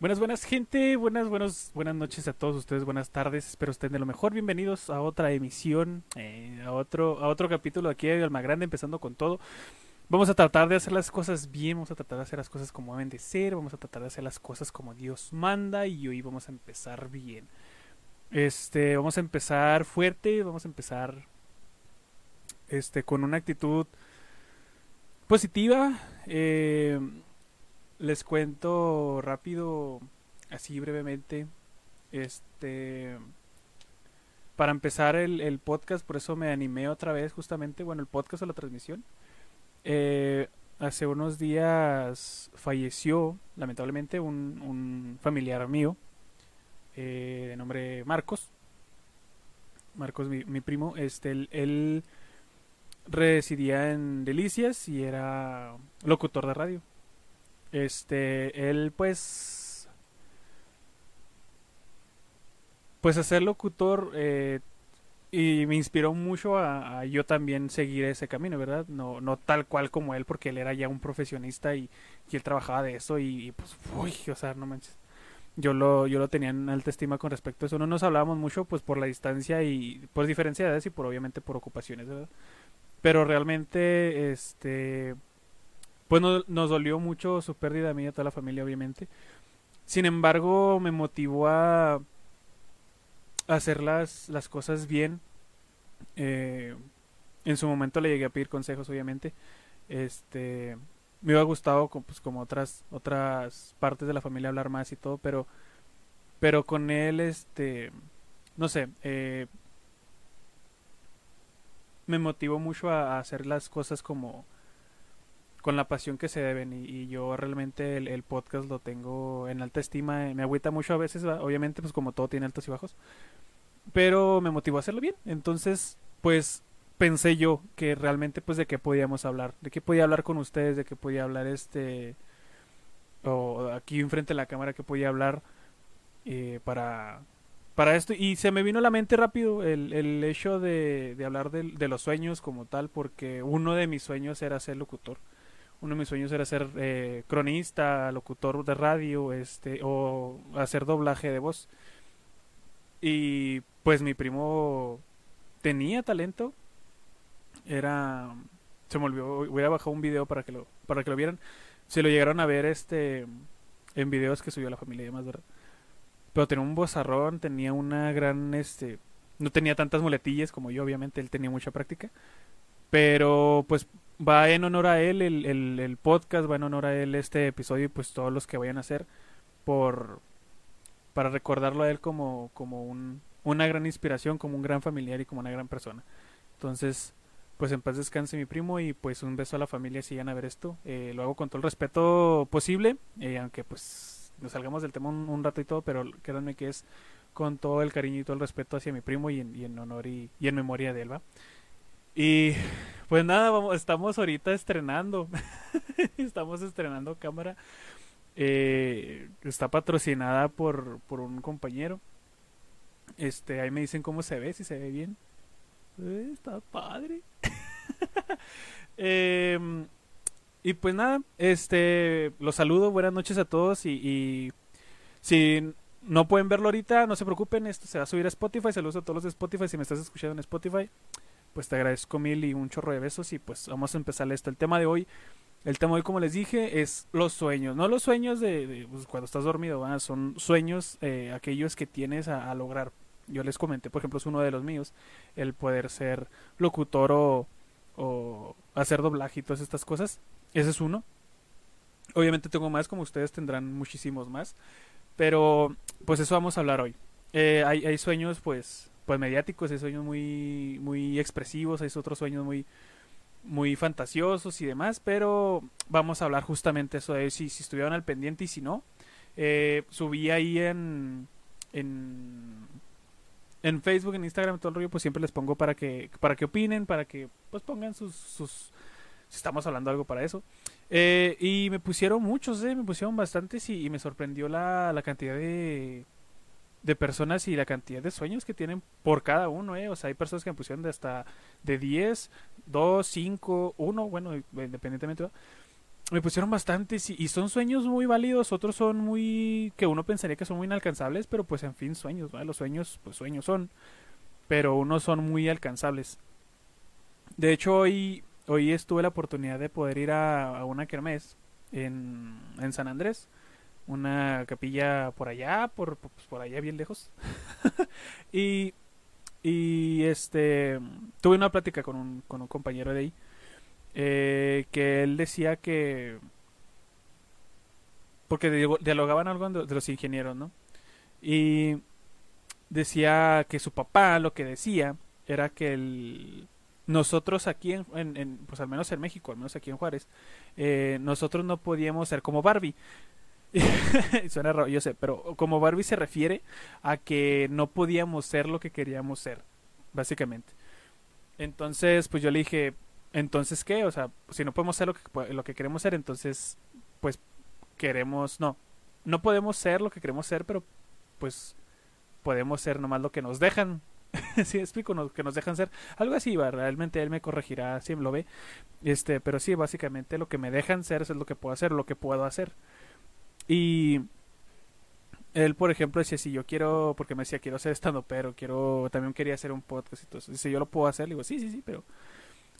Buenas, buenas gente, buenas, buenos, buenas noches a todos ustedes, buenas tardes, espero estén de lo mejor, bienvenidos a otra emisión, eh, a otro, a otro capítulo aquí de Alma Grande, empezando con todo. Vamos a tratar de hacer las cosas bien, vamos a tratar de hacer las cosas como deben de ser, vamos a tratar de hacer las cosas como Dios manda y hoy vamos a empezar bien. Este, vamos a empezar fuerte, vamos a empezar este con una actitud positiva. Eh, les cuento rápido, así brevemente. Este. Para empezar el, el, podcast, por eso me animé otra vez, justamente. Bueno, el podcast o la transmisión. Eh, hace unos días falleció, lamentablemente, un, un familiar mío. Eh, de nombre Marcos. Marcos, mi, mi primo. Este, él, él residía en Delicias y era locutor de radio. Este, él pues... Pues a ser locutor eh, y me inspiró mucho a, yo también seguir ese camino, ¿verdad? No, no tal cual como él, porque él era ya un profesionista y, y él trabajaba de eso y, pues, uy, o sea, no manches. Yo lo, yo lo tenía en alta estima con respecto a eso. No nos hablábamos mucho, pues, por la distancia y por diferencias y por, obviamente, por ocupaciones, ¿verdad? Pero realmente, este, pues nos, nos, dolió mucho su pérdida a mí y a toda la familia, obviamente. Sin embargo, me motivó a, a hacer las, las cosas bien. Eh, en su momento le llegué a pedir consejos, obviamente. Este, me hubiera gustado, pues, como otras, otras partes de la familia hablar más y todo, pero, pero con él, este, no sé, eh, me motivó mucho a, hacer las cosas como con la pasión que se deben y, yo realmente el, podcast lo tengo en alta estima me agüita mucho a veces obviamente pues como todo tiene altos y bajos pero me motivó a hacerlo bien. Entonces pues pensé yo que realmente pues de qué podíamos hablar de qué podía hablar con ustedes de qué podía hablar este o aquí enfrente de la cámara que podía hablar eh, para para esto y se me vino a la mente rápido el, el hecho de, hablar de, los sueños como tal porque uno de mis sueños era ser locutor. Uno de mis sueños era ser eh, cronista locutor de radio este o hacer doblaje de voz. Y pues mi primo tenía talento. Era se me olvidó voy a bajar un video para que lo para que lo vieran. Se lo llegaron a ver este en videos que subió la familia y demás verdad pero tenía un bozarrón, tenía una gran, este, no tenía tantas muletillas como yo, obviamente, él tenía mucha práctica, pero pues va en honor a él el, el, el, podcast, va en honor a él este episodio y pues todos los que vayan a hacer por, para recordarlo a él como, como un, una gran inspiración, como un gran familiar y como una gran persona. Entonces, pues en paz descanse mi primo y pues un beso a la familia si van a ver esto. Eh, lo hago con todo el respeto posible, eh, aunque pues nos salgamos del tema un, rato y todo, pero créanme que es con todo el cariño y todo el respeto hacia mi primo y en, honor y, en memoria de él, ¿va? Y pues nada, vamos, estamos ahorita estrenando, estamos estrenando cámara, eh, está patrocinada por, por un compañero, este, ahí me dicen cómo se ve, si se ve bien, eh, está padre. eh, y pues nada, este, los saludo, buenas noches a todos y, si no pueden verlo ahorita, no se preocupen, esto se va a subir a Spotify, saludos a todos los de Spotify, si me estás escuchando en Spotify, pues te agradezco mil y un chorro de besos y pues vamos a empezar esto. El tema de hoy, el tema de hoy como les dije es los sueños, no los sueños de, pues, cuando estás dormido, son sueños eh, aquellos que tienes a, a lograr. Yo les comenté, por ejemplo, es uno de los míos, el poder ser locutor o, o hacer doblaje y todas estas cosas. Ese es uno. Obviamente tengo más, como ustedes tendrán muchísimos más. Pero pues eso vamos a hablar hoy. Eh, hay, hay, sueños pues, pues mediáticos, hay sueños muy, muy expresivos, hay otros sueños muy, muy fantasiosos y demás. Pero vamos a hablar justamente eso de si, si estuvieron al pendiente y si no. Eh, subí ahí en, en en Facebook, en Instagram, todo el rollo, pues siempre les pongo para que para que opinen, para que pues pongan sus, sus si estamos hablando algo para eso. Eh, y me pusieron muchos, eh, me pusieron bastantes y, y me sorprendió la, la, cantidad de, de personas y la cantidad de sueños que tienen por cada uno, eh. O sea, hay personas que me pusieron de hasta de 10, 2, 5, 1, bueno, independientemente. me pusieron bastantes y, y, son sueños muy válidos, otros son muy que uno pensaría que son muy inalcanzables, pero pues en fin, sueños, ¿vale? Los sueños, pues sueños son, pero unos son muy alcanzables. De hecho, hoy, hoy estuve la oportunidad de poder ir a, una kermés en, en San Andrés, una capilla por allá, por, pues, allá bien lejos. y, este, tuve una plática con un, con un compañero de ahí eh, que él decía que porque dialogaban algo de los ingenieros, ¿no? Y decía que su papá lo que decía era que el, nosotros aquí en, en, pues al menos en México, al menos aquí en Juárez, eh, nosotros no podíamos ser como Barbie. Suena raro, yo sé, pero como Barbie se refiere a que no podíamos ser lo que queríamos ser, básicamente. Entonces, pues yo le dije, entonces, ¿qué? O sea, si no podemos ser lo que, lo que queremos ser, entonces, pues queremos, no, no podemos ser lo que queremos ser, pero pues podemos ser nomás lo que nos dejan. sí, explico, no, que nos dejan ser. Algo así, va, realmente él me corregirá si lo ve. Este, pero sí, básicamente lo que me dejan ser es lo que puedo hacer, lo que puedo hacer. Y él, por ejemplo, decía, si yo quiero, porque me decía, quiero ser estando, pero quiero, también quería hacer un podcast eso. Dice, yo lo puedo hacer, le digo, sí, sí, sí, pero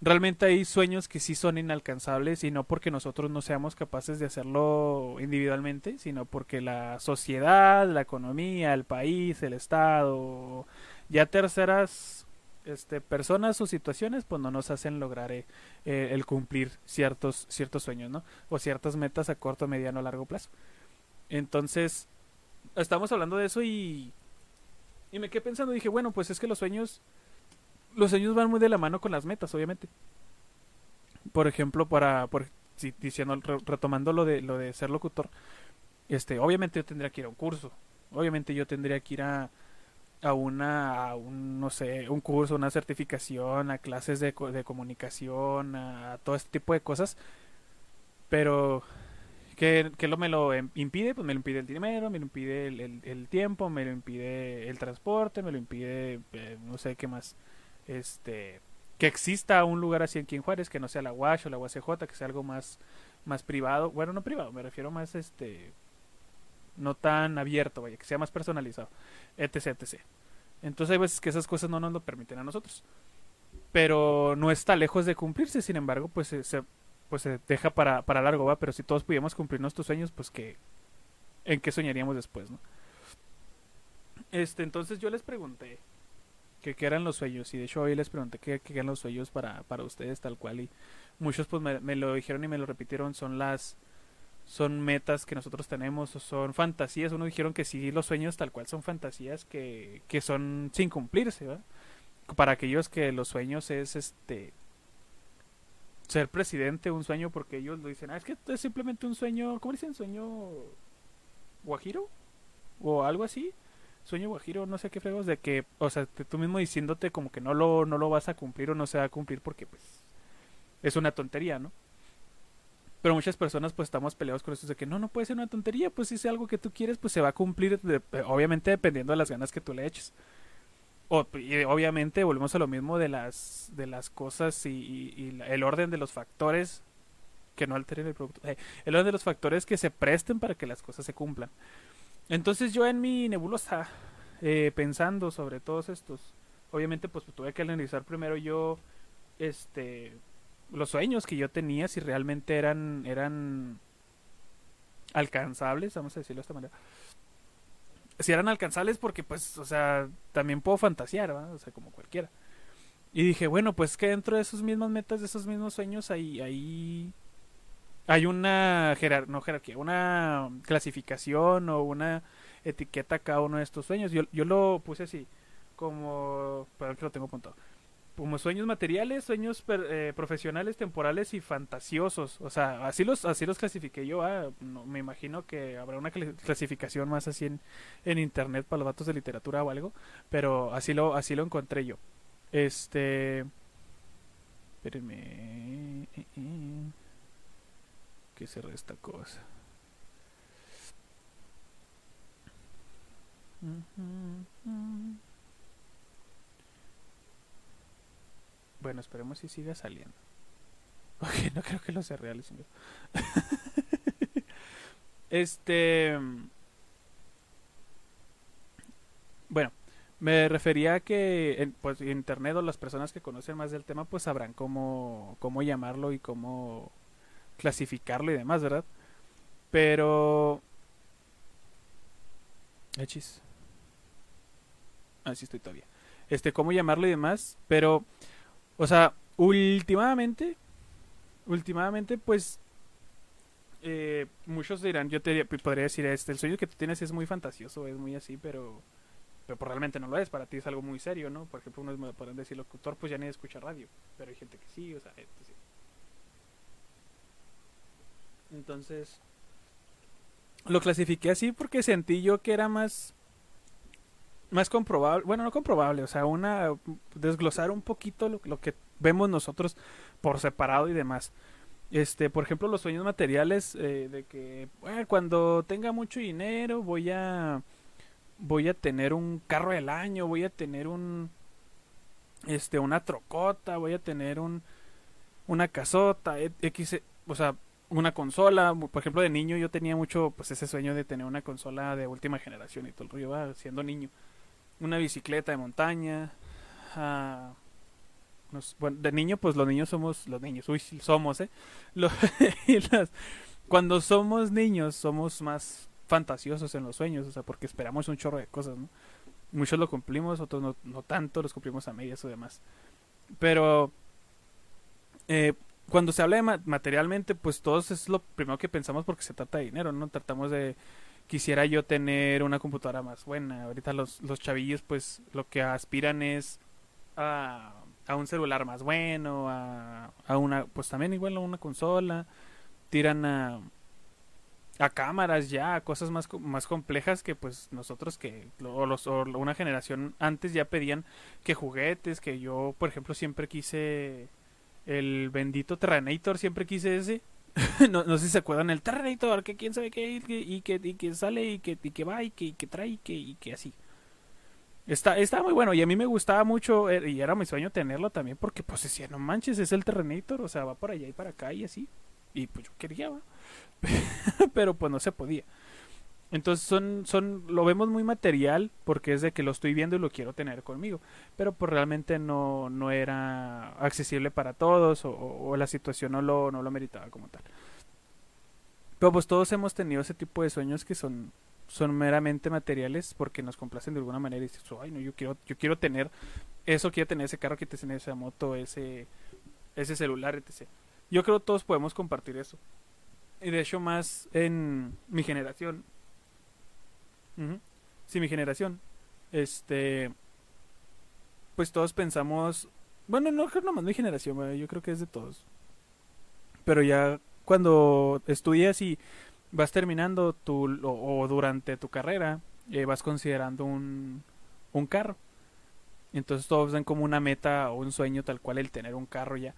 realmente hay sueños que sí son inalcanzables y no porque nosotros no seamos capaces de hacerlo individualmente, sino porque la sociedad, la economía, el país, el Estado, ya terceras este, personas o situaciones, pues no nos hacen lograr eh, eh, el cumplir ciertos, ciertos sueños, ¿no? O ciertas metas a corto, mediano, largo plazo. Entonces, estamos hablando de eso y, y me quedé pensando, dije, bueno, pues es que los sueños los sueños van muy de la mano con las metas, obviamente. Por ejemplo, para, por, si, diciendo, retomando lo de, lo de ser locutor, este, obviamente yo tendría que ir a un curso, obviamente yo tendría que ir a, a una, a un, no sé, un curso, una certificación, a clases de, de comunicación, a, todo este tipo de cosas, pero ¿qué, lo me lo impide? Pues me lo impide el dinero, me lo impide el, el, tiempo, me lo impide el transporte, me lo impide, eh, no sé qué más. Este que exista un lugar así aquí en Juárez que no sea la UASH o la UACJ que sea algo más más privado. Bueno no privado me refiero más este no tan abierto vaya que sea más personalizado etc etc entonces hay veces que esas cosas no nos lo permiten a nosotros pero no está lejos de cumplirse sin embargo pues se, pues se deja para, para largo va pero si todos pudiéramos cumplir nuestros sueños pues que en qué soñaríamos después no este entonces yo les pregunté que, eran los sueños. Y de hecho hoy les pregunté qué, eran los sueños para, para ustedes tal cual. Y muchos pues me, lo dijeron y me lo repitieron. Son las... Son metas que nosotros tenemos o son fantasías. Uno dijeron que sí, los sueños tal cual son fantasías que, que son sin cumplirse, ¿verdad? Para aquellos que los sueños es este ser presidente un sueño porque ellos lo dicen, ah, es que es simplemente un sueño, ¿cómo dicen? Sueño guajiro o algo así sueño guajiro, no sé qué fregos, de que, o sea, tú mismo diciéndote como que no lo, no lo vas a cumplir o no se va a cumplir porque pues es una tontería, ¿no? Pero muchas personas pues estamos peleados con eso de que no, no puede ser una tontería, pues si es algo que tú quieres pues se va a cumplir, obviamente dependiendo de las ganas que tú le eches. O, y obviamente volvemos a lo mismo de las, de las cosas y, el orden de los factores que no alteren el producto. Eh, el orden de los factores que se presten para que las cosas se cumplan. Entonces yo en mi nebulosa, eh, pensando sobre todos estos, obviamente pues tuve que analizar primero yo, este, los sueños que yo tenía, si realmente eran, eran alcanzables, vamos a decirlo de esta manera. Si eran alcanzables porque pues, o sea, también puedo fantasear, ¿verdad? O sea, como cualquiera. Y dije, bueno, pues que dentro de esos mismas metas, de esos mismos sueños, hay, hay hay una no jerarquía, una clasificación o una etiqueta a cada uno de estos sueños. Yo, yo lo puse así, como, perdón que lo tengo apuntado, como sueños materiales, sueños eh, profesionales, temporales y fantasiosos. O sea, así los, así los clasifiqué yo. Ah, no, me imagino que habrá una clasificación más así en, en internet para los datos de literatura o algo, pero así lo, así lo encontré yo. Este, espérenme. Eh, eh que cerré esta cosa. Bueno, esperemos si siga saliendo. Ok, no creo que los sea reales. este... Bueno, me refería a que en, pues, internet o las personas que conocen más del tema pues sabrán cómo, cómo llamarlo y cómo clasificarlo y demás, ¿verdad? Pero... Hechis. Así estoy todavía. Este, cómo llamarlo y demás. Pero, o sea, últimamente, últimamente, pues, eh, muchos dirán, yo te podría decir, este, el sueño que tú tienes es muy fantasioso, es muy así, pero, pero pues, realmente no lo es. Para ti es algo muy serio, ¿no? Por ejemplo, unos me podrán decir locutor, pues ya ni escucha radio. Pero hay gente que sí, o sea, sí. Entonces, lo clasifiqué así porque sentí yo que era más más comprobable, bueno, no comprobable, o sea, una desglosar un poquito lo, que vemos nosotros por separado y demás. Este, por ejemplo, los sueños materiales eh, de que bueno, cuando tenga mucho dinero voy a voy a tener un carro del año, voy a tener un este una trocota, voy a tener un una casota, x, o sea, una consola, por ejemplo, de niño yo tenía mucho pues ese sueño de tener una consola de última generación y todo el rollo, siendo niño. Una bicicleta de montaña. Uh, bueno, de niño pues los niños somos los niños, uy, somos, ¿eh? cuando somos niños somos más fantasiosos en los sueños, o sea, porque esperamos un chorro de cosas, ¿no? Muchos lo cumplimos, otros no, no tanto, los cumplimos a medias o demás. Pero eh, cuando se habla de materialmente, pues todos es lo primero que pensamos porque se trata de dinero, ¿no? Tratamos de quisiera yo tener una computadora más buena. Ahorita los, los chavillos, pues lo que aspiran es a, a un celular más bueno, a, a una, pues también igual a una consola. Tiran a, a cámaras ya, a cosas más, más complejas que pues nosotros que, o, los, o una generación antes ya pedían que juguetes, que yo, por ejemplo, siempre quise el bendito Terranator, siempre quise ese. no, no sé si se acuerdan el Terranator, que quién sabe qué, y que, y que sale y que, y que va y que, que trae y que, y que así. Está, está muy bueno y a mí me gustaba mucho eh, y era mi sueño tenerlo también porque pues decía, no manches, es el Terrenator, o sea, va por allá y para acá y así. Y pues yo quería, pero pues no se podía. Entonces son, son, lo vemos muy material porque es de que lo estoy viendo y lo quiero tener conmigo. Pero pues realmente no, no era accesible para todos o, la situación no lo, no lo meritaba como tal. Pero pues todos hemos tenido ese tipo de sueños que son, son meramente materiales porque nos complacen de alguna manera y dices, ay no, yo quiero, yo quiero tener eso, quiero tener ese carro, quiero tener esa moto, ese, ese celular, etc. Yo creo que todos podemos compartir eso. Y de hecho más en mi generación Sí, mi generación. Este. Pues todos pensamos. Bueno, no creo nomás mi generación, yo creo que es de todos. Pero ya cuando estudias y vas terminando tu, o, durante tu carrera, eh, vas considerando un, un carro. Entonces todos ven como una meta o un sueño tal cual el tener un carro ya.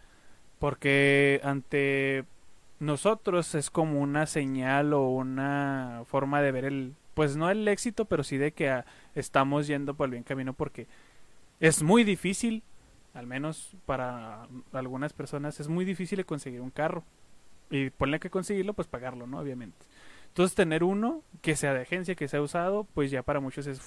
Porque ante nosotros es como una señal o una forma de ver el, pues no el éxito, pero sí de que ah, estamos yendo por el bien camino porque es muy difícil, al menos para algunas personas, es muy difícil conseguir un carro. Y ponle que conseguirlo, pues pagarlo, ¿no? Obviamente. Entonces tener uno que sea de agencia, que sea usado, pues ya para muchos es,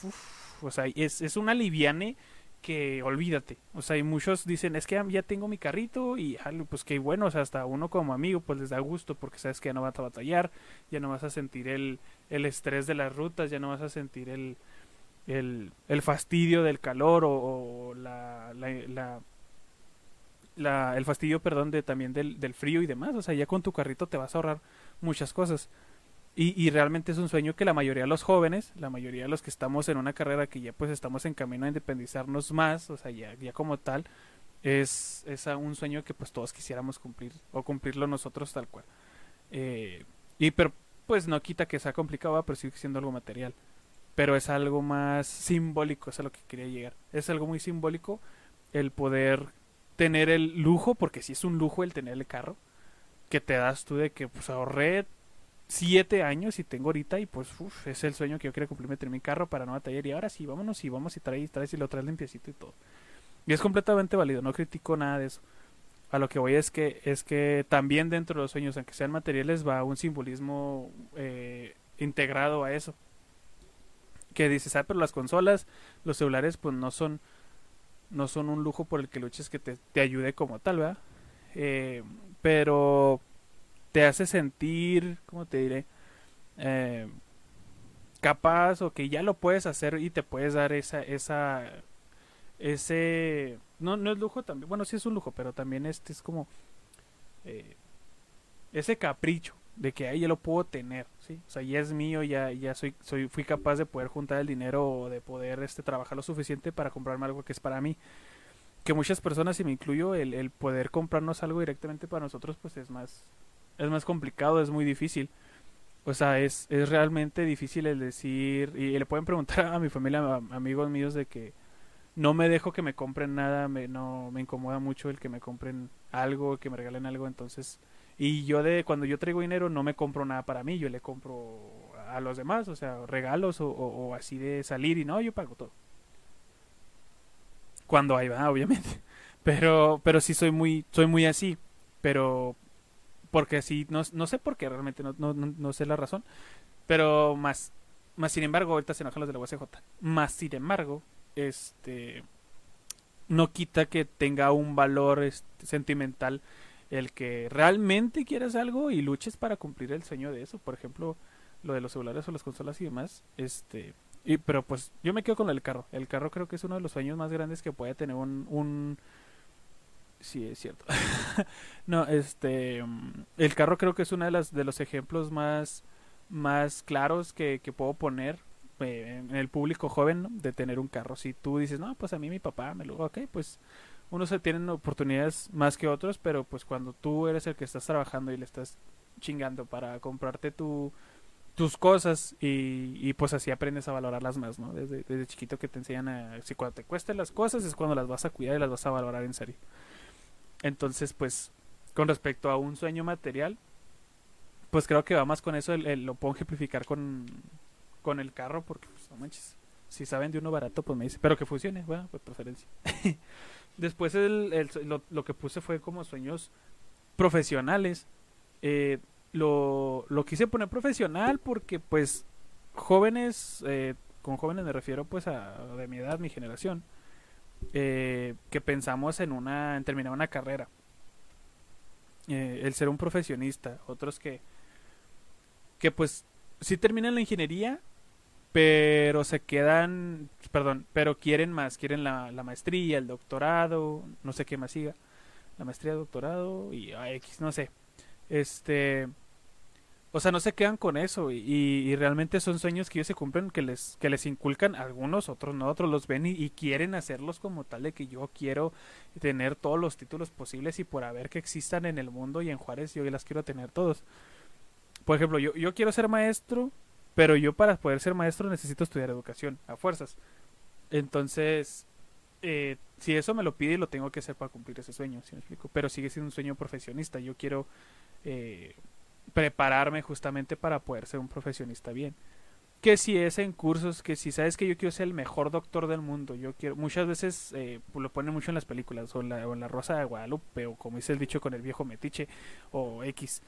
o sea, es, es una liviane que olvídate. O sea, y muchos dicen, es que ya tengo mi carrito y pues que bueno, o sea, hasta uno como amigo pues les da gusto porque sabes que ya no vas a batallar, ya no vas a sentir el, el estrés de las rutas, ya no vas a sentir el, el, el fastidio del calor o, la, la, la, el fastidio, perdón, de también del, del frío y demás. O sea, ya con tu carrito te vas a ahorrar muchas cosas. Y, y, realmente es un sueño que la mayoría de los jóvenes, la mayoría de los que estamos en una carrera que ya pues estamos en camino a independizarnos más, o sea, ya, ya como tal, es, es un sueño que pues todos quisiéramos cumplir o cumplirlo nosotros tal cual. Eh, y pero pues no quita que sea complicado, pero sigue siendo algo material. Pero es algo más simbólico, es a lo que quería llegar. Es algo muy simbólico el poder tener el lujo, porque si es un lujo el tener el carro, que te das tú de que pues ahorré siete años y tengo ahorita y pues es el sueño que yo quería cumplirme tener mi carro para no batallar y ahora sí, vámonos y vamos y traes, traes y lo traes limpiecito y todo. Y es completamente válido, no critico nada de eso. A lo que voy es que es que también dentro de los sueños, aunque sean materiales, va un simbolismo eh, integrado a eso. Que dices, ah, pero las consolas, los celulares, pues no son no son un lujo por el que luches que te, te ayude como tal, ¿verdad? Eh, pero te hace sentir, ¿cómo te diré? Eh, capaz o que ya lo puedes hacer y te puedes dar esa, esa, ese, no, no es lujo también, bueno, sí es un lujo, pero también este es como eh, ese capricho de que ahí ya lo puedo tener, ¿sí? O sea, ya es mío, ya, ya soy, soy, fui capaz de poder juntar el dinero o de poder este, trabajar lo suficiente para comprarme algo que es para mí. Que muchas personas, y me incluyo, el, el poder comprarnos algo directamente para nosotros, pues es más, es más complicado, es muy difícil. O sea, es, es realmente difícil el decir, y le pueden preguntar a mi familia, amigos míos, de que no me dejo que me compren nada, me, no me incomoda mucho el que me compren algo, que me regalen algo, entonces y yo de cuando yo traigo dinero no me compro nada para mí, yo le compro a los demás, o sea, regalos o, así de salir y no, yo pago todo. Cuando hay va, obviamente. Pero, pero sí soy muy, soy muy así. Pero, porque así, no, no sé por qué realmente, no, no, no sé la razón. Pero más, más sin embargo, ahorita se enojan los de la UCJ. Más sin embargo, este, no quita que tenga un valor este, sentimental el que realmente quieras algo y luches para cumplir el sueño de eso. Por ejemplo, lo de los celulares o las consolas y demás. Este, y, pero pues yo me quedo con el carro. El carro creo que es uno de los sueños más grandes que puede tener un... un... Sí, es cierto. no, este... El carro creo que es uno de, las, de los ejemplos más, más claros que, que puedo poner eh, en el público joven de tener un carro. Si tú dices, no, pues a mí mi papá me lo... Ok, pues unos se tienen oportunidades más que otros, pero pues cuando tú eres el que estás trabajando y le estás chingando para comprarte tu, tus cosas y, y pues así aprendes a valorarlas más, ¿no? Desde, desde chiquito que te enseñan a... Si cuando te cuesten las cosas es cuando las vas a cuidar y las vas a valorar en serio. Entonces, pues, con respecto a un sueño material, pues creo que va más con eso, el, lo puedo ejemplificar con, con el carro, porque, pues, no manches, si saben de uno barato, pues me dice, pero que funcione, bueno, pues preferencia. Después el, lo, que puse fue como sueños profesionales. Eh, lo, lo quise poner profesional porque pues jóvenes, eh, con jóvenes me refiero pues a de mi edad, mi generación, eh, que pensamos en una, en terminar una carrera. el ser un profesionista, otros que, que pues sí terminan la ingeniería, pero se quedan, perdón, pero quieren más, quieren la, la maestría, el doctorado, no sé qué más siga, la maestría, doctorado y X, no sé, este, o sea, no se quedan con eso y, y, realmente son sueños que ellos se cumplen, que les, que les inculcan algunos, otros no, otros los ven y, quieren hacerlos como tal de que yo quiero tener todos los títulos posibles y por haber que existan en el mundo y en Juárez yo las quiero tener todos. Por ejemplo, yo, yo quiero ser maestro pero yo para poder ser maestro necesito estudiar educación, a fuerzas. Entonces, eh, si eso me lo pide, lo tengo que hacer para cumplir ese sueño, si me explico. Pero sigue siendo un sueño profesionista. Yo quiero eh, prepararme justamente para poder ser un profesionista bien. Que si es en cursos, que si sabes que yo quiero ser el mejor doctor del mundo, yo quiero, muchas veces eh, lo ponen mucho en las películas, o la, o en la Rosa de Guadalupe, o como dice el dicho con el viejo metiche, o X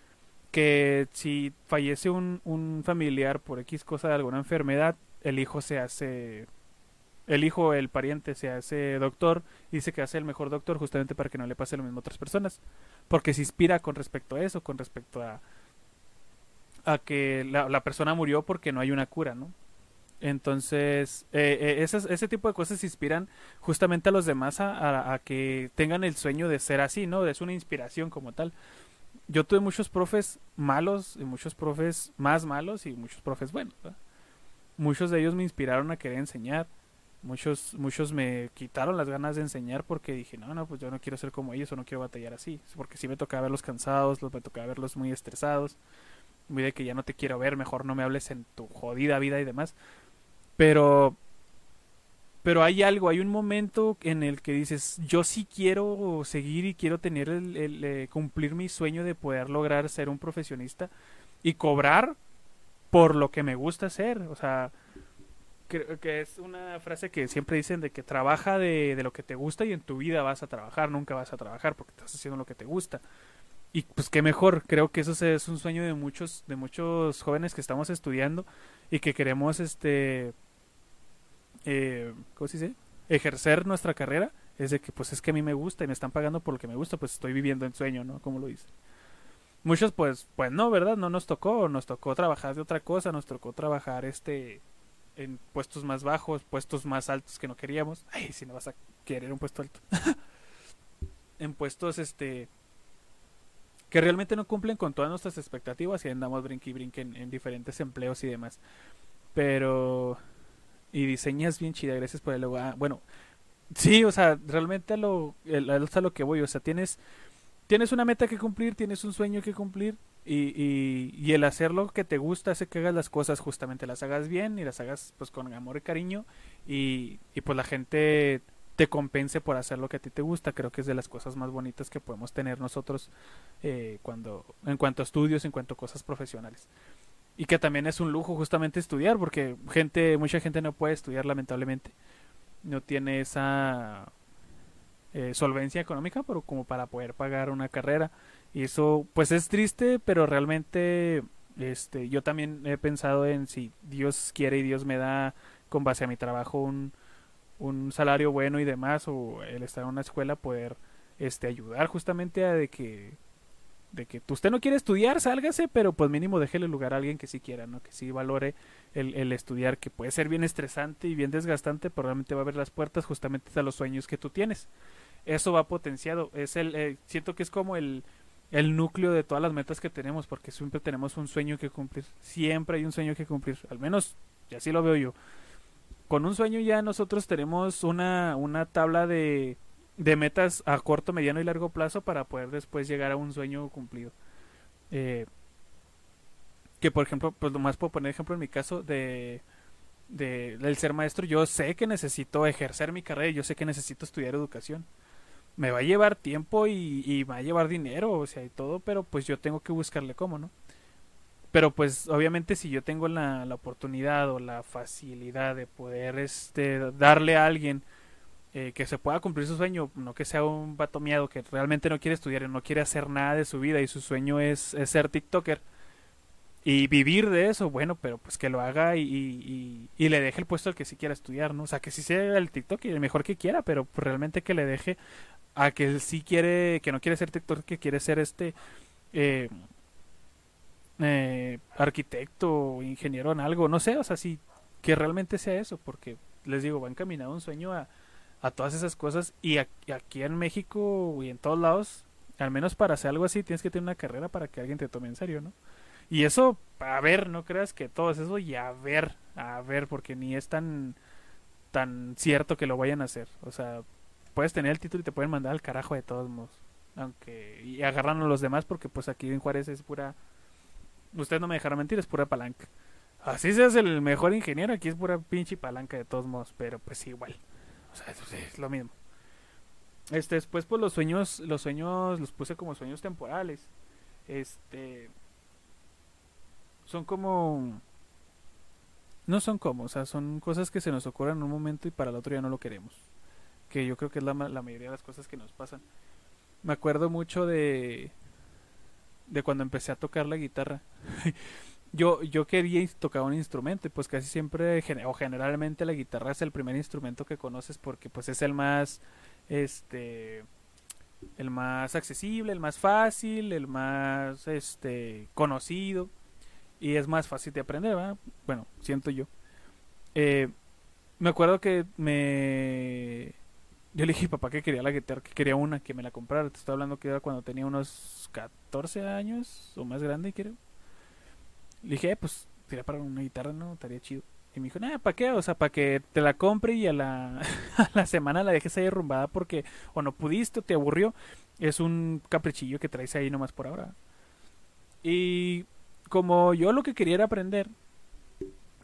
que si fallece un, un familiar por X cosa de alguna enfermedad, el hijo se hace el hijo, el pariente se hace doctor y dice que hace el mejor doctor justamente para que no le pase lo mismo a otras personas. Porque se inspira con respecto a eso, con respecto a, a que la, persona murió porque no hay una cura, ¿no? Entonces, eh, eh ese tipo de cosas inspiran justamente a los demás a, a, que tengan el sueño de ser así, ¿no? Es una inspiración como tal yo tuve muchos profes malos y muchos profes más malos y muchos profes buenos. Muchos de ellos me inspiraron a querer enseñar. Muchos, muchos me quitaron las ganas de enseñar porque dije, no, no, pues yo no quiero ser como ellos o no quiero batallar así. Porque sí me tocaba verlos cansados, me tocaba verlos muy estresados, muy de que ya no te quiero ver, mejor no me hables en tu jodida vida y demás. Pero pero hay algo, hay un momento en el que dices, yo sí quiero seguir y quiero tener el, eh, cumplir mi sueño de poder lograr ser un profesionista y cobrar por lo que me gusta hacer, o sea, creo que es una frase que siempre dicen de que trabaja de, de, lo que te gusta y en tu vida vas a trabajar, nunca vas a trabajar porque estás haciendo lo que te gusta. Y pues qué mejor, creo que eso es un sueño de muchos, de muchos jóvenes que estamos estudiando y que queremos este eh, ¿cómo se dice? ejercer nuestra carrera, es de que pues es que a mí me gusta y me están pagando por lo que me gusta, pues estoy viviendo en sueño, ¿no? Como lo dice. Muchos pues, pues no, ¿verdad? No nos tocó, nos tocó trabajar de otra cosa, nos tocó trabajar este en puestos más bajos, puestos más altos que no queríamos. Ay, si no vas a querer un puesto alto. en puestos este que realmente no cumplen con todas nuestras expectativas y andamos brinque brinque en, diferentes empleos y demás. Pero y diseñas bien chida, gracias por el logo. Ah, bueno, sí, o sea, realmente a lo, a lo que voy, o sea, tienes, tienes una meta que cumplir, tienes un sueño que cumplir y, y, y el hacer lo que te gusta hace que hagas las cosas justamente, las hagas bien y las hagas pues con amor y cariño y, y pues la gente te compense por hacer lo que a ti te gusta. Creo que es de las cosas más bonitas que podemos tener nosotros eh, cuando, en cuanto a estudios, en cuanto a cosas profesionales. Y que también es un lujo justamente estudiar, porque gente, mucha gente no puede estudiar lamentablemente. No tiene esa eh, solvencia económica, pero como para poder pagar una carrera. Y eso, pues es triste, pero realmente, este, yo también he pensado en si Dios quiere y Dios me da con base a mi trabajo un, un salario bueno y demás o el estar en una escuela poder este ayudar justamente a de que de que usted no quiere estudiar, sálgase, pero pues mínimo déjele lugar a alguien que sí quiera, ¿no? Que sí valore el, el estudiar, que puede ser bien estresante y bien desgastante, pero realmente va a abrir las puertas justamente a los sueños que tú tienes. Eso va potenciado. Es el, eh, siento que es como el, el núcleo de todas las metas que tenemos, porque siempre tenemos un sueño que cumplir. Siempre hay un sueño que cumplir. Al menos, y así lo veo yo con un sueño ya nosotros tenemos una, una tabla de, de metas a corto, mediano y largo plazo para poder después llegar a un sueño cumplido. Eh, que por ejemplo, pues lo más puedo poner ejemplo en mi caso de, de del ser maestro, yo sé que necesito ejercer mi carrera, yo sé que necesito estudiar educación. Me va a llevar tiempo y, y va a llevar dinero, o sea, y todo, pero pues yo tengo que buscarle cómo, ¿no? Pero pues obviamente si yo tengo la, la, oportunidad o la facilidad de poder este darle a alguien eh, que se pueda cumplir su sueño, no que sea un vato miedo que realmente no quiere estudiar y no quiere hacer nada de su vida y su sueño es, ser TikToker y vivir de eso, bueno, pero pues que lo haga y, y, y, le deje el puesto al que sí quiera estudiar, ¿no? O sea, que sí sea el TikTok y el mejor que quiera, pero pues realmente que le deje a que sí quiere, que no quiere ser TikTok, que quiere ser este... Eh, eh, arquitecto, ingeniero en algo, no sé, o sea, sí, que realmente sea eso, porque les digo, va encaminado un sueño a, todas esas cosas y aquí en México y en todos lados, al menos para hacer algo así, tienes que tener una carrera para que alguien te tome en serio, ¿no? Y eso, a ver, no creas que todo es eso y a ver, a ver, porque ni es tan, tan cierto que lo vayan a hacer. O sea, puedes tener el título y te pueden mandar al carajo de todos modos. Aunque, y agarrando a los demás porque pues aquí en Juárez es pura Usted no me dejará mentir, es pura palanca. Así seas el mejor ingeniero, aquí es pura pinche palanca de todos modos, pero pues igual. O sea, es, lo mismo. Este, después pues los sueños, los sueños los puse como sueños temporales. Este son como no son como, o sea, son cosas que se nos ocurren en un momento y para el otro ya no lo queremos. Que yo creo que es la, la mayoría de las cosas que nos pasan. Me acuerdo mucho de de cuando empecé a tocar la guitarra. yo, yo quería tocar un instrumento y pues casi siempre o generalmente la guitarra es el primer instrumento que conoces porque pues es el más este el más accesible, el más fácil, el más este conocido y es más fácil de aprender, Bueno, siento yo. Eh, me acuerdo que me yo le dije papá que quería la guitarra, que quería una, que me la comprara. Te estoy hablando que era cuando tenía unos 14 años o más grande, creo. Le dije, eh, pues, tira para una guitarra, ¿no? Estaría chido. Y me dijo, nada, ¿para qué? O sea, para que te la compre y a la, a la semana la dejes ahí derrumbada porque o no pudiste o te aburrió. Es un caprichillo que traes ahí nomás por ahora. Y como yo lo que quería era aprender,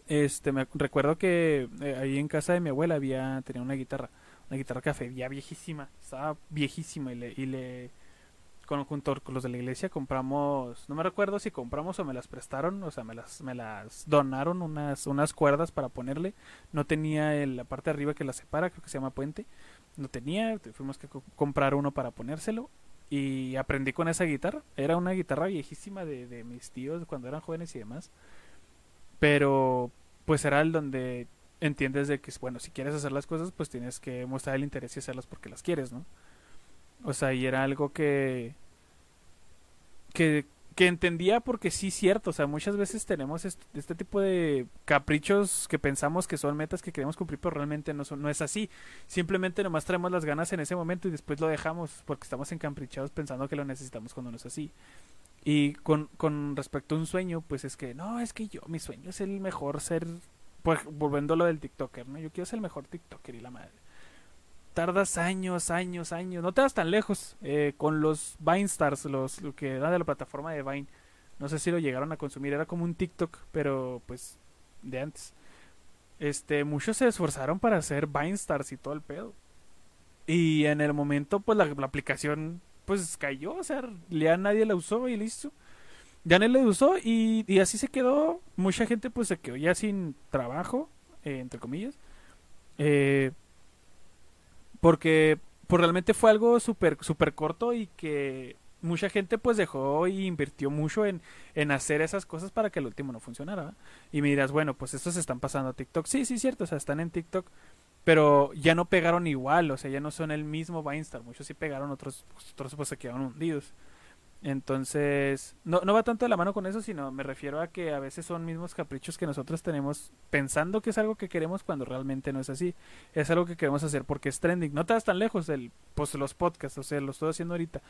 este, me recuerdo que eh, ahí en casa de mi abuela había, tenía una guitarra una guitarra café ya viejísima, estaba viejísima y le, y le con, junto con los de la iglesia compramos, no me recuerdo si compramos o me las prestaron, o sea, me las, me las donaron unas, unas cuerdas para ponerle. No tenía el, la parte de arriba que la separa, creo que se llama puente. No tenía, fuimos que comprar uno para ponérselo. Y aprendí con esa guitarra. Era una guitarra viejísima de, de mis tíos cuando eran jóvenes y demás. Pero pues era el donde entiendes de que, bueno, si quieres hacer las cosas, pues tienes que mostrar el interés y hacerlas porque las quieres, ¿no? O sea, y era algo que, que, que entendía porque sí cierto, o sea, muchas veces tenemos este, tipo de caprichos que pensamos que son metas que queremos cumplir, pero realmente no, son, no es así. Simplemente nomás traemos las ganas en ese momento y después lo dejamos porque estamos encaprichados pensando que lo necesitamos cuando no es así. Y con, con respecto a un sueño, pues es que, no, es que yo, mi sueño es el mejor ser, pues volviendo lo del TikToker, ¿no? Yo quiero ser el mejor TikToker y la madre tardas años, años, años. No te vas tan lejos eh, con los Vine Stars, los lo que era de la plataforma de Vine. No sé si lo llegaron a consumir, era como un TikTok, pero pues de antes. Este, muchos se esforzaron para hacer Vine Stars y todo el pedo. Y en el momento, pues la, aplicación pues cayó, o sea, ya nadie la usó y listo. Nadie la usó y, y así se quedó. Mucha gente pues se quedó ya sin trabajo, eh, entre comillas. Eh, porque pues realmente fue algo súper super corto y que mucha gente pues dejó y invirtió mucho en, en hacer esas cosas para que el último no funcionara. Y me dirás, bueno, pues estos están pasando a TikTok. Sí, sí, cierto, o sea, están en TikTok, pero ya no pegaron igual, o sea, ya no son el mismo Vinestar. Muchos sí pegaron, otros, pues, otros pues se quedaron hundidos. Entonces, no, no va tanto de la mano con eso, sino me refiero a que a veces son mismos caprichos que nosotros tenemos pensando que es algo que queremos cuando realmente no es así. Es algo que queremos hacer porque es trending. No te vas tan lejos del, pues, los podcasts, o sea, lo estoy haciendo ahorita.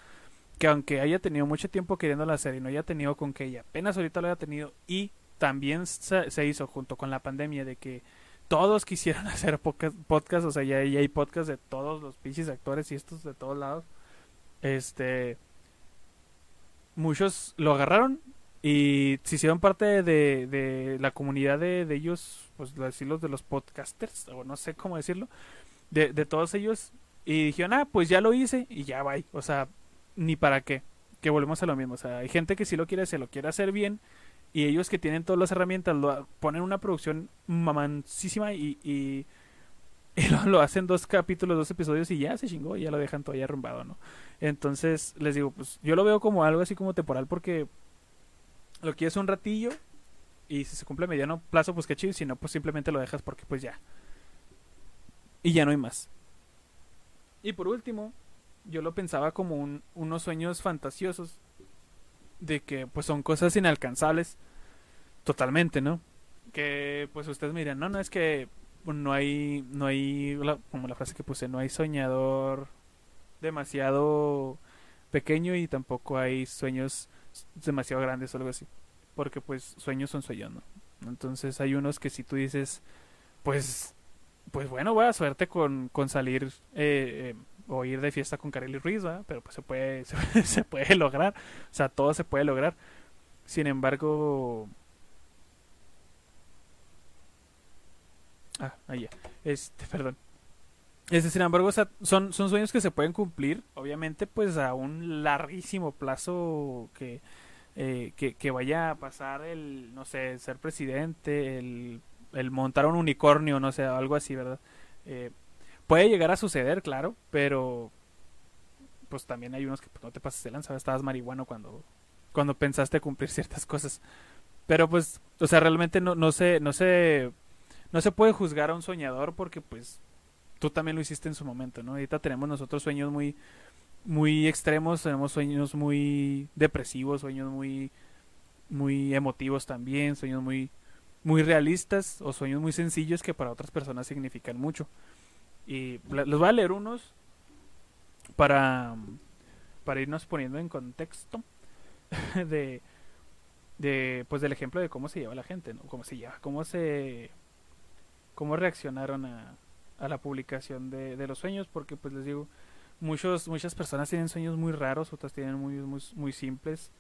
Que aunque haya tenido mucho tiempo queriendo la serie, no haya tenido con que ella apenas ahorita lo haya tenido y también se, hizo junto con la pandemia de que todos quisieran hacer podcast, o sea, ya, ya hay podcast de todos los pinches actores y estos de todos lados. Este muchos lo agarraron y se hicieron parte de, de la comunidad de, de, ellos, pues decirlo, de los podcasters, o no sé cómo decirlo, de, de todos ellos, y dijeron, ah, pues ya lo hice y ya va, o sea, ni para qué, que volvemos a lo mismo, o sea, hay gente que si lo quiere hacer, lo quiere hacer bien, y ellos que tienen todas las herramientas, lo, ponen una producción mamancísima y, y, lo, lo, hacen dos capítulos, dos episodios y ya se chingó, y ya lo dejan todavía arrumbado, ¿no? Entonces, les digo, pues yo lo veo como algo así como temporal porque lo quieres un ratillo y si se cumple mediano plazo, pues qué chido, si no, pues simplemente lo dejas porque pues ya. Y ya no hay más. Y por último, yo lo pensaba como un, unos sueños fantasiosos de que pues son cosas inalcanzables totalmente, ¿no? Que pues ustedes me no, no es que no hay, no hay, como la frase que puse, no hay soñador demasiado pequeño y tampoco hay sueños demasiado grandes o algo así. Porque pues sueños son sueños, ¿no? Entonces hay unos que si tú dices, pues, pues bueno, voy a suerte con, con salir eh, eh, o ir de fiesta con Kareli Ruiz, Pero pues se puede, se, puede lograr. O sea, todo se puede lograr. Sin embargo... Ah, ya. Este, perdón. Este, sin embargo, son, son sueños que se pueden cumplir, obviamente, pues a un larguísimo plazo que, eh, que, vaya a pasar el, no sé, ser presidente, el, el montar un unicornio, no sé, algo así, ¿verdad? Eh, puede llegar a suceder, claro, pero pues también hay unos que pues, no te pasas de lanza, estabas marihuano cuando, cuando pensaste cumplir ciertas cosas. Pero pues, o sea, realmente no, no se, no se, no se puede juzgar a un soñador porque pues tú también lo hiciste en su momento, ¿no? Ahorita tenemos nosotros sueños muy, muy extremos, tenemos sueños muy depresivos, sueños muy, muy emotivos también, sueños muy, muy realistas o sueños muy sencillos que para otras personas significan mucho. Y los voy a leer unos para, para irnos poniendo en contexto de, de, pues del ejemplo de cómo se lleva la gente, ¿no? Cómo se lleva, cómo se, cómo reaccionaron a, a la publicación de, de, los sueños porque pues les digo muchos muchas personas tienen sueños muy raros otras tienen muy, muy muy simples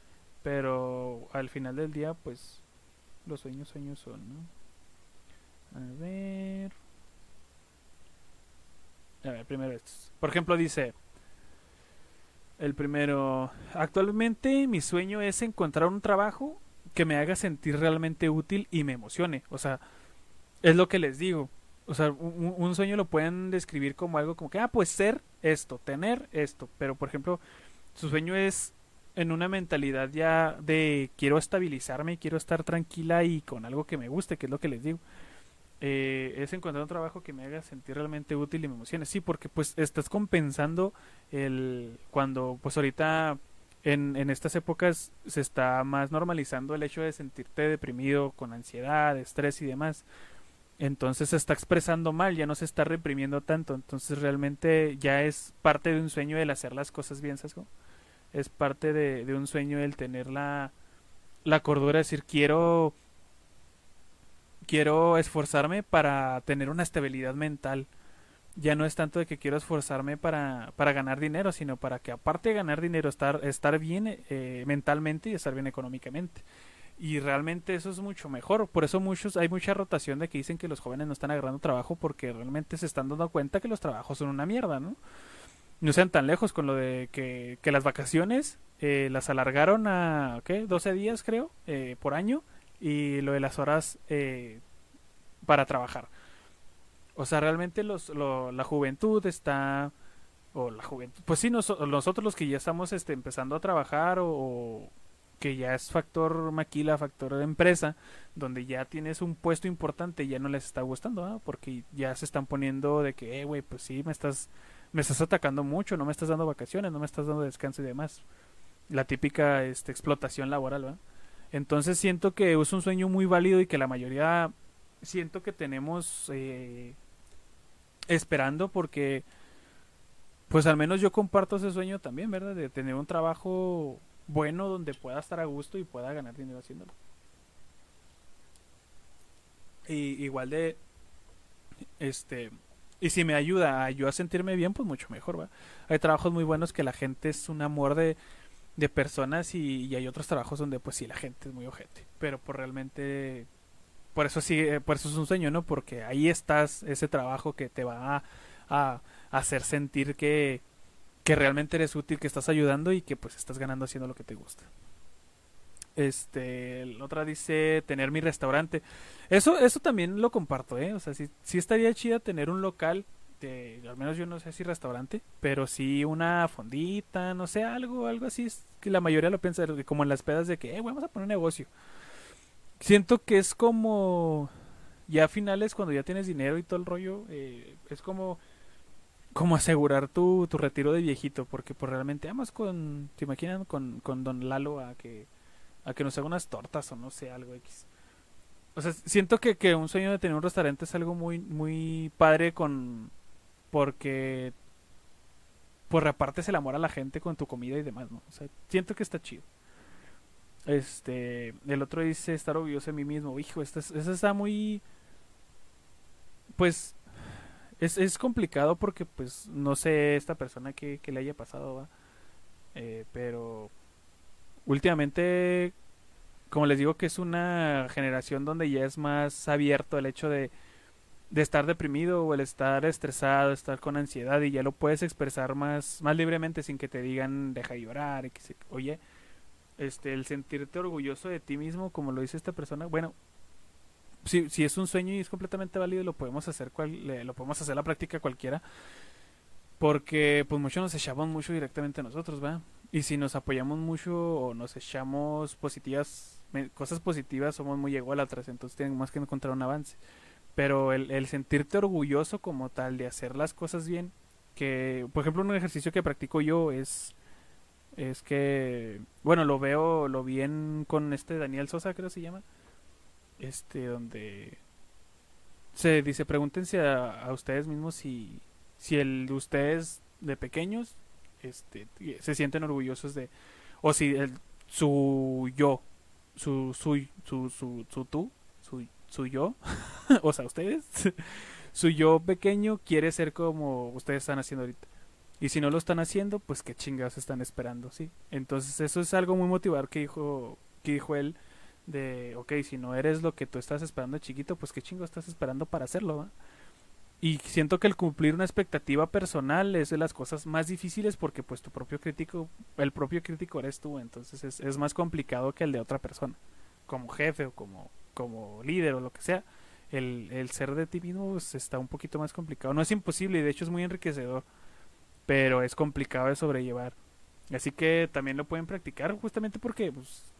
pero al final del día pues los sueños sueños son ¿no? a ver a ver primero estos por ejemplo dice El primero, actualmente mi sueño es encontrar un trabajo que me haga sentir realmente útil y me emocione. O sea, es lo que les digo. O sea, un, sueño lo pueden describir como algo como que, ah, pues ser esto, tener esto. Pero, por ejemplo, su sueño es en una mentalidad ya de quiero estabilizarme, quiero estar tranquila y con algo que me guste, que es lo que les digo. Eh, es encontrar un trabajo que me haga sentir realmente útil y me emocione. Sí, porque pues estás compensando el cuando pues ahorita en, en estas épocas se está más normalizando el hecho de sentirte deprimido, con ansiedad, estrés y demás. Entonces se está expresando mal, ya no se está reprimiendo tanto. Entonces realmente ya es parte de un sueño el hacer las cosas bien, ¿sabes? Es parte de, un sueño el tener la, la cordura, de decir, quiero, quiero esforzarme para tener una estabilidad mental ya no es tanto de que quiero esforzarme para, para ganar dinero, sino para que aparte de ganar dinero, estar, estar bien eh, mentalmente y estar bien económicamente. Y realmente eso es mucho mejor. Por eso muchos, hay mucha rotación de que dicen que los jóvenes no están agarrando trabajo porque realmente se están dando cuenta que los trabajos son una mierda, ¿no? No sean tan lejos con lo de que, que las vacaciones eh, las alargaron a, ¿qué? 12 días creo, eh, por año. Y lo de las horas para trabajar. O sea, realmente los, la juventud está... O la juventud... Pues sí, nosotros los que ya estamos este, empezando a trabajar o, que ya es factor maquila, factor de empresa, donde ya tienes un puesto importante y ya no les está gustando, ¿ah? porque ya se están poniendo de que, eh, güey, pues sí, me estás, me estás atacando mucho, no me estás dando vacaciones, no me estás dando descanso y demás. La típica este, explotación laboral, ¿verdad? Entonces siento que es un sueño muy válido y que la mayoría siento que tenemos eh, esperando porque pues al menos yo comparto ese sueño también, ¿verdad? De tener un trabajo bueno donde pueda estar a gusto y pueda ganar dinero haciéndolo. Y igual de este y si me ayuda a yo a sentirme bien, pues mucho mejor, ¿va? Hay trabajos muy buenos que la gente es un amor de, de personas y, hay otros trabajos donde pues sí la gente es muy ojete, pero por realmente por eso sí, por eso es un sueño, ¿no? Porque ahí estás, ese trabajo que te va a, hacer sentir que, que realmente eres útil, que estás ayudando y que pues estás ganando haciendo lo que te gusta. Este, otra dice tener mi restaurante. Eso, eso también lo comparto, eh. O sea, sí, sí estaría chida tener un local de, al menos yo no sé si restaurante, pero sí una fondita, no sé, algo, algo así. Es que la mayoría lo piensa como en las pedas de que, eh, vamos a poner un negocio. Siento que es como ya a finales cuando ya tienes dinero y todo el rollo, eh, es como como asegurar tu, tu retiro de viejito, porque pues realmente amas con, ¿te imaginan con, con Don Lalo a que a que nos haga unas tortas o no sé, algo X? O sea, siento que, que un sueño de tener un restaurante es algo muy muy padre con porque pues repartes el amor a la gente con tu comida y demás, ¿no? O sea, siento que está chido. Este, el otro dice estar orgulloso de mí mismo. Hijo, eso está muy... Pues es, es complicado porque pues no sé esta persona que, le haya pasado, ¿va? Eh, pero últimamente, como les digo que es una generación donde ya es más abierto el hecho de, de estar deprimido o el estar estresado, estar con ansiedad y ya lo puedes expresar más, más libremente sin que te digan deja de llorar, y que se, oye, este, el sentirte orgulloso de ti mismo, como lo dice esta persona, bueno, si, si es un sueño y es completamente válido, lo podemos hacer, cual, lo podemos hacer la práctica cualquiera, porque pues muchos nos echamos mucho directamente nosotros, ¿va? Y si nos apoyamos mucho o nos echamos positivas, cosas positivas, somos muy ególatras, entonces tenemos que encontrar un avance. Pero el, el sentirte orgulloso como tal de hacer las cosas bien, que por ejemplo un ejercicio que practico yo es es que, bueno, lo veo, lo vi en, con este Daniel Sosa, creo que se llama, este, donde se dice, pregúntense a, ustedes mismos si, si el de ustedes de pequeños, este, se sienten orgullosos de, o si el, su yo, su, su, su, su, su tú, su, su yo, o sea, ustedes, su yo pequeño quiere ser como ustedes están haciendo ahorita. Y si no lo están haciendo, pues qué chingados están esperando, ¿sí? Entonces eso es algo muy motivador que dijo, que dijo él de, ok, si no eres lo que tú estás esperando chiquito, pues qué chingo estás esperando para hacerlo, ¿va? y siento que el cumplir una expectativa personal es de las cosas más difíciles porque pues tu propio crítico, el propio crítico eres tú, entonces es, es más complicado que el de otra persona, como jefe o como, como líder o lo que sea. El, el ser de ti mismo pues, está un poquito más complicado. No es imposible y de hecho es muy enriquecedor, pero es complicado de sobrellevar. Así que también lo pueden practicar justamente porque pues,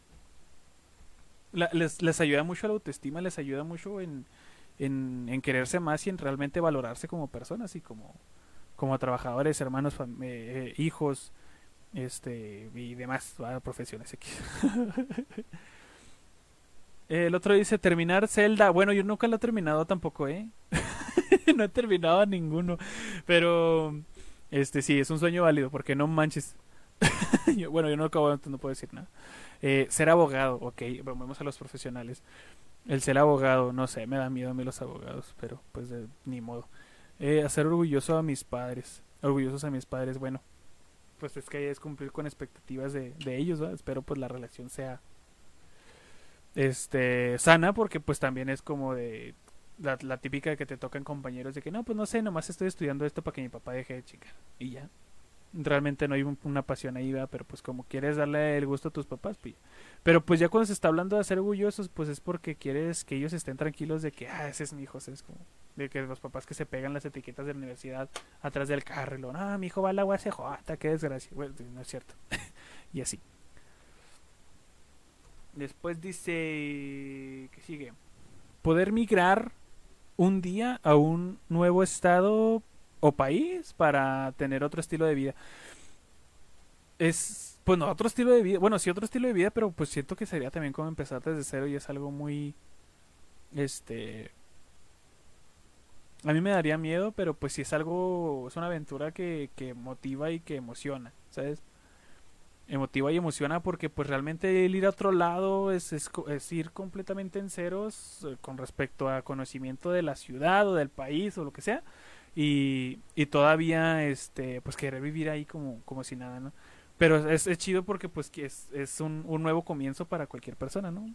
les, les ayuda mucho a la autoestima, les ayuda mucho en, en, quererse más y en realmente valorarse como personas y como, como trabajadores, hermanos, eh, eh, hijos, este y demás profesiones X. El otro dice terminar Zelda. Bueno, yo nunca lo he terminado tampoco, ¿eh? no he terminado ninguno. Pero, este sí, es un sueño válido, porque no manches. bueno, yo no acabo, no puedo decir nada. Eh, ser abogado, ok, vamos a los profesionales. El ser abogado, no sé, me da miedo a mí los abogados, pero pues de, ni modo. Eh, hacer orgulloso a mis padres, orgullosos a mis padres, bueno, pues es que es cumplir con expectativas de, de ellos, ¿verdad? espero pues la relación sea este sana porque pues también es como de la, típica que te tocan compañeros de que no, pues no sé, nomás estoy estudiando esto para que mi papá deje de chica y ya realmente no hay una pasión ahí, ¿verdad? pero pues como quieres darle el gusto a tus papás, pues, pero pues ya cuando se está hablando de ser orgullosos, pues es porque quieres que ellos estén tranquilos de que, ah, ese es mi hijo, es como de que los papás que se pegan las etiquetas de la universidad atrás del carro y lo, no, mi hijo va a la UACJ, qué desgracia, bueno, no es cierto, y así. Después dice, ¿qué sigue? Poder migrar un día a un nuevo estado o país para tener otro estilo de vida. Es, pues no, otro estilo de vida, bueno, sí, otro estilo de vida, pero pues siento que sería también como empezar desde cero y es algo muy, este, a mí me daría miedo, pero pues sí es algo, es una aventura que, que motiva y que emociona, ¿sabes? Emotiva y emociona porque pues realmente el ir a otro lado es, es, es ir completamente en ceros eh, con respecto a conocimiento de la ciudad o del país o lo que sea y, y todavía este pues querer vivir ahí como, como si nada, ¿no? Pero es, es chido porque pues es, es un, un nuevo comienzo para cualquier persona, ¿no?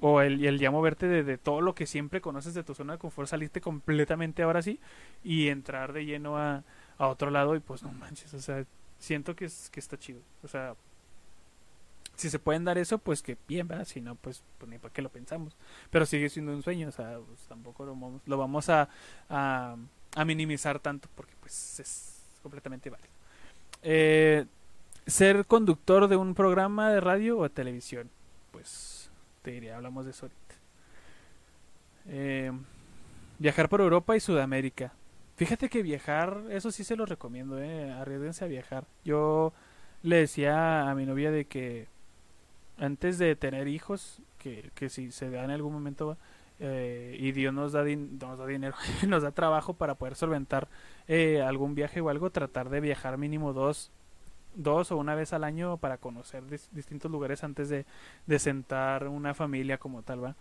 O el, el ya moverte de, todo lo que siempre conoces de tu zona de confort, salirte completamente ahora sí y entrar de lleno a, a otro lado y pues no manches, o sea, siento que, es, que está chido. O sea, si se pueden dar eso, pues que bien, ¿verdad? Si no, pues, pues ni para qué lo pensamos. Pero sigue siendo un sueño, o sea, pues, tampoco lo vamos, lo vamos a a minimizar tanto porque pues es completamente válido. Eh, ser conductor de un programa de radio o de televisión, pues te diría, hablamos de eso ahorita. Eh, viajar por Europa y Sudamérica. Fíjate que viajar, eso sí se lo recomiendo, eh, arriesguense a viajar. Yo le decía a mi novia de que antes de tener hijos, que, que si se da en algún momento, eh, y Dios nos da, nos da dinero, nos da trabajo para poder solventar eh, algún viaje o algo, tratar de viajar mínimo dos, dos o una vez al año para conocer distintos lugares antes de, de, sentar una familia como tal, ¿va?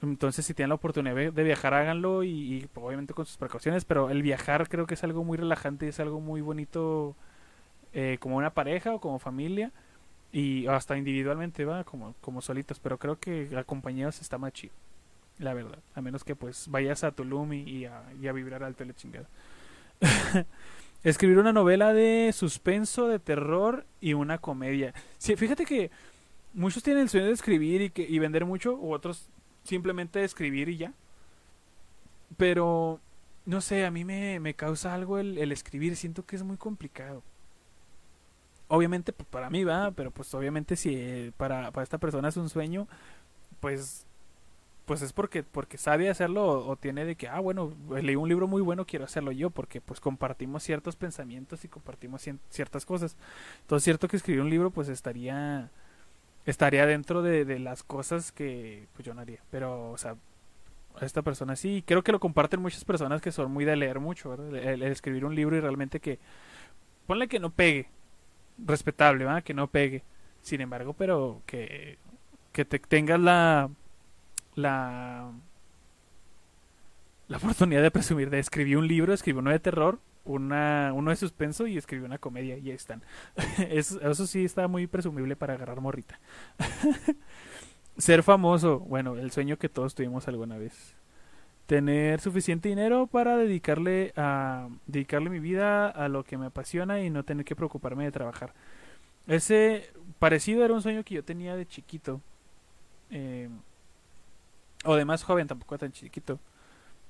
Entonces, si tienen la oportunidad de viajar, háganlo y, obviamente con sus precauciones, pero el viajar creo que es algo muy relajante y es algo muy bonito eh, como una pareja o como familia y hasta individualmente, va, como, como solitos, pero creo que acompañados está más chido la verdad. A menos que pues vayas a Tulum y, a, y a vibrar alto la chingada. Escribir una novela de suspenso, de terror y una comedia. Sí, fíjate que muchos tienen el sueño de escribir y, que, y vender mucho, u otros simplemente escribir y ya. Pero, no sé, a mí me, me causa algo el, el, escribir, siento que es muy complicado. Obviamente pues, para mí va, pero pues obviamente si eh, para, para esta persona es un sueño, pues pues es porque porque sabe hacerlo o, tiene de que ah bueno leí un libro muy bueno quiero hacerlo yo porque pues compartimos ciertos pensamientos y compartimos ciertas cosas. Entonces cierto que escribir un libro pues estaría estaría dentro de, las cosas que pues yo no haría. Pero o sea esta persona sí creo que lo comparten muchas personas que son muy de leer mucho el, el, escribir un libro y realmente que ponle que no pegue respetable ¿verdad? que no pegue. Sin embargo pero que que te tengas la la, la oportunidad de presumir de escribir un libro, escribí uno de terror, una, uno de suspenso y escribí una comedia y ahí están. eso, sí está muy presumible para agarrar morrita. Ser famoso, bueno, el sueño que todos tuvimos alguna vez. tener suficiente dinero para dedicarle a dedicarle mi vida a lo que me apasiona y no tener que preocuparme de trabajar. Ese parecido era un sueño que yo tenía de chiquito. Eh, o de más joven, tampoco tan chiquito.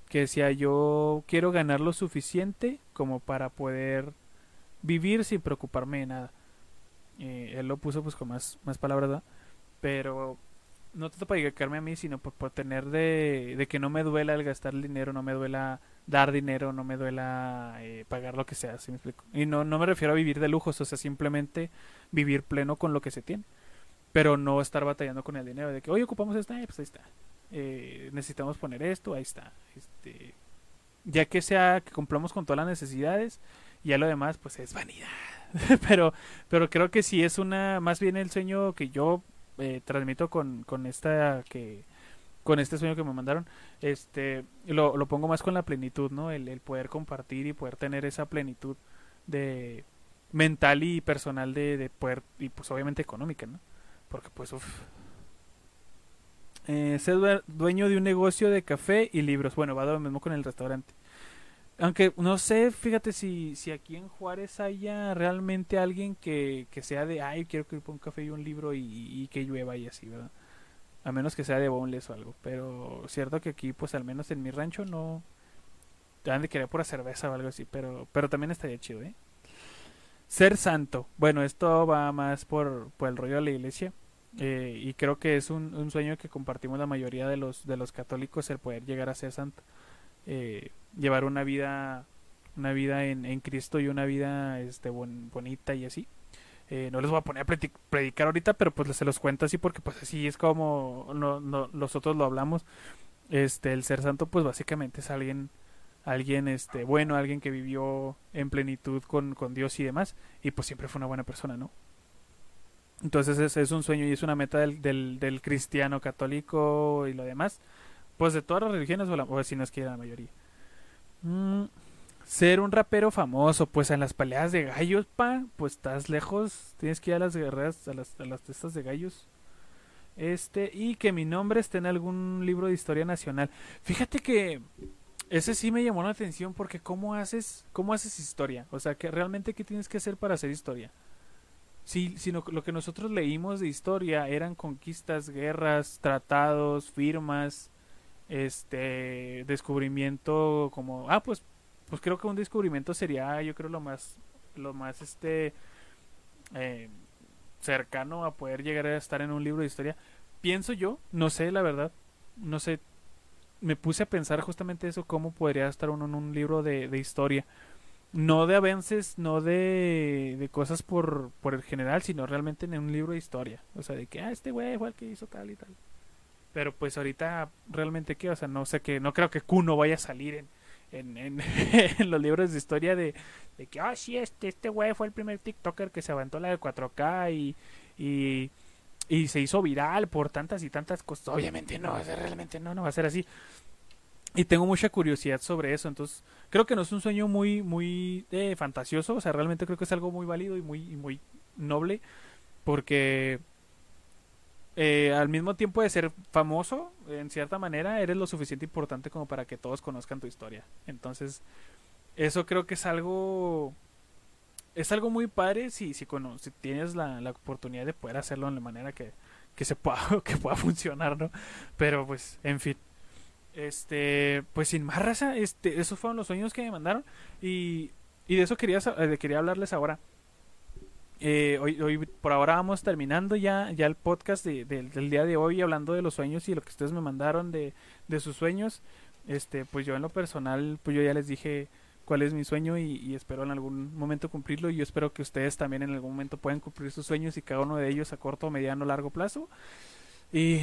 Que decía yo quiero ganar lo suficiente como para poder vivir sin preocuparme de nada. Eh, él lo puso pues con más, más palabras, pero no tanto para dedicarme a mí, sino por, por tener de, de, que no me duela el gastar el dinero, no me duela dar dinero, no me duela eh, pagar lo que sea, ¿sí me explico? Y no, no me refiero a vivir de lujos, o sea, simplemente vivir pleno con lo que se tiene. Pero no estar batallando con el dinero, de que, oye, ocupamos esta, eh, pues ahí está. Eh, necesitamos poner esto, ahí está. Este, ya que sea que cumplamos con todas las necesidades, ya lo demás, pues es vanidad. pero, pero creo que sí es una, más bien el sueño que yo eh, transmito con, con esta que con este sueño que me mandaron, este lo, lo pongo más con la plenitud, ¿no? El, poder compartir y poder tener esa plenitud de mental y personal de, de poder y pues obviamente económica, ¿no? Porque pues uff. Eh, ser dueño de un negocio de café y libros. Bueno, va lo mismo con el restaurante. Aunque no sé, fíjate si, si aquí en Juárez haya realmente alguien que, que sea de, ay, quiero que ponga un café y un libro y, que llueva y así, ¿verdad? A menos que sea de boneless o algo. Pero cierto que aquí, pues al menos en mi rancho no... Han de querer cerveza o algo así, pero, pero también estaría chido, ¿eh? Ser santo. Bueno, esto va más por, por el rollo de la iglesia. Eh, y creo que es un, sueño que compartimos la mayoría de los, de los católicos, el poder llegar a ser santo. Eh, llevar una vida una vida en, en Cristo y una vida este bon, bonita y así. Eh, no les voy a poner a predicar ahorita pero pues se los cuento así porque pues así es como no, nosotros lo hablamos. Este el ser santo pues básicamente es alguien alguien este bueno alguien que vivió en plenitud con, con Dios y demás y pues siempre fue una buena persona no entonces es, es un sueño y es una meta del, del, del cristiano católico y lo demás pues de todas las religiones o, la, si no es que la mayoría Mm, ser un rapero famoso, pues en las peleas de gallos, pa, pues estás lejos, tienes que ir a las guerreras, a las, a las testas de gallos. Este, y que mi nombre esté en algún libro de historia nacional. Fíjate que ese sí me llamó la atención porque cómo haces, cómo haces historia, o sea, que realmente qué tienes que hacer para hacer historia. Sí, sino lo que nosotros leímos de historia eran conquistas, guerras, tratados, firmas, este descubrimiento como ah pues pues creo que un descubrimiento sería yo creo lo más lo más este eh, cercano a poder llegar a estar en un libro de historia. Pienso yo no sé la verdad no sé me puse a pensar justamente eso cómo podría estar uno en un libro de, de historia no de avances no de, de cosas por por el general sino realmente en un libro de historia o sea de que ah este güey el que hizo tal y tal pero pues ahorita realmente qué, o sea, no sé que no creo que Kuno vaya a salir en en, en, en los libros de historia de, de que, ah, oh, sí, este, este güey fue el primer TikToker que se aventó la de 4K y, y, y se hizo viral por tantas y tantas cosas. Obviamente no, realmente no, no va a ser así. Y tengo mucha curiosidad sobre eso, entonces creo que no es un sueño muy, muy eh, fantasioso, o sea, realmente creo que es algo muy válido y muy, muy noble, porque eh, al mismo tiempo de ser famoso, en cierta manera, eres lo suficiente importante como para que todos conozcan tu historia. Entonces, eso creo que es algo... Es algo muy padre si, si, tienes la, la, oportunidad de poder hacerlo de manera que, que se pueda, que pueda funcionar, ¿no? Pero pues, en fin. Este, pues sin más raza, este, esos fueron los sueños que me mandaron. Y, y de eso quería, eh, quería hablarles ahora. Eh, hoy, hoy por ahora vamos terminando ya, ya el podcast de, de, del día de hoy hablando de los sueños y lo que ustedes me mandaron de, de sus sueños. Este, pues yo en lo personal, pues yo ya les dije cuál es mi sueño y, y, espero en algún momento cumplirlo y yo espero que ustedes también en algún momento puedan cumplir sus sueños y cada uno de ellos a corto, mediano, largo plazo. Y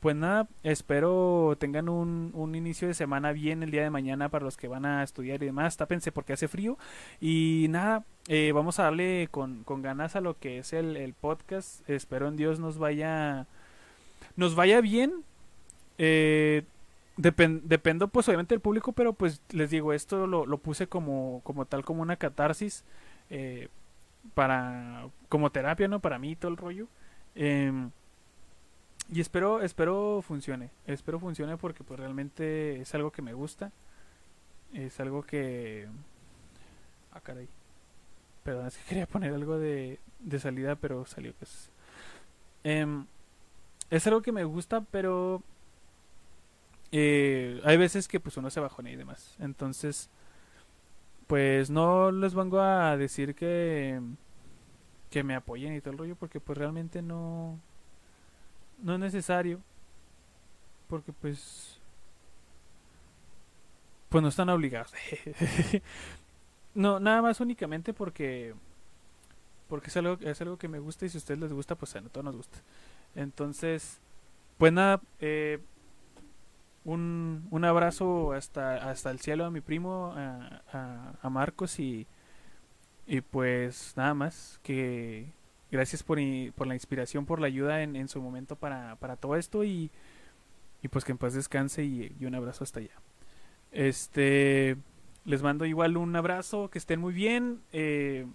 pues nada, espero tengan un, un, inicio de semana bien el día de mañana para los que van a estudiar y demás. Tápense porque hace frío. Y nada, eh, vamos a darle con, con, ganas a lo que es el, el, podcast. Espero en Dios nos vaya, nos vaya bien. Eh, depend, dependo pues obviamente del público, pero pues les digo, esto lo, lo puse como, como tal, como una catarsis. Eh, para como terapia, ¿no? Para mí todo el rollo. Eh, y espero, espero funcione. Espero funcione porque pues realmente es algo que me gusta. Es algo que... Ah, caray. Perdón, es que quería poner algo de, de salida, pero salió que es... Em, es algo que me gusta, pero... Eh, hay veces que pues uno se bajona y demás. Entonces, pues no les vengo a decir que... Que me apoyen y todo el rollo, porque pues realmente no no es necesario porque pues pues no están obligados. No nada más únicamente porque porque es algo es algo que me gusta y si a ustedes les gusta pues a todos nos gusta. Entonces pues nada eh, un, un abrazo hasta hasta el cielo a mi primo a, a, a Marcos y y pues nada más que gracias por, por la inspiración, por la ayuda en, en su momento para, para, todo esto y, y pues que en paz descanse y, y, un abrazo hasta allá. Este, les mando igual un abrazo, que estén muy bien. Eh,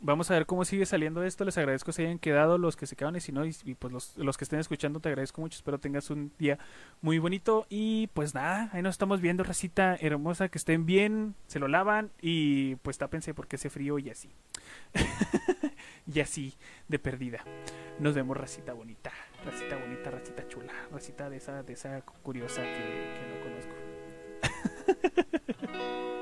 vamos a ver cómo sigue saliendo esto. Les agradezco que se hayan quedado los que se quedan y si no, y, pues los, los, que estén escuchando, te agradezco mucho. Espero tengas un día muy bonito. Y pues nada, ahí nos estamos viendo, racita hermosa, que estén bien, se lo lavan y pues tápense porque hace frío y así. y así de perdida. Nos vemos, racita bonita, racita bonita, racita chula, racita de esa, de esa curiosa que, que no conozco.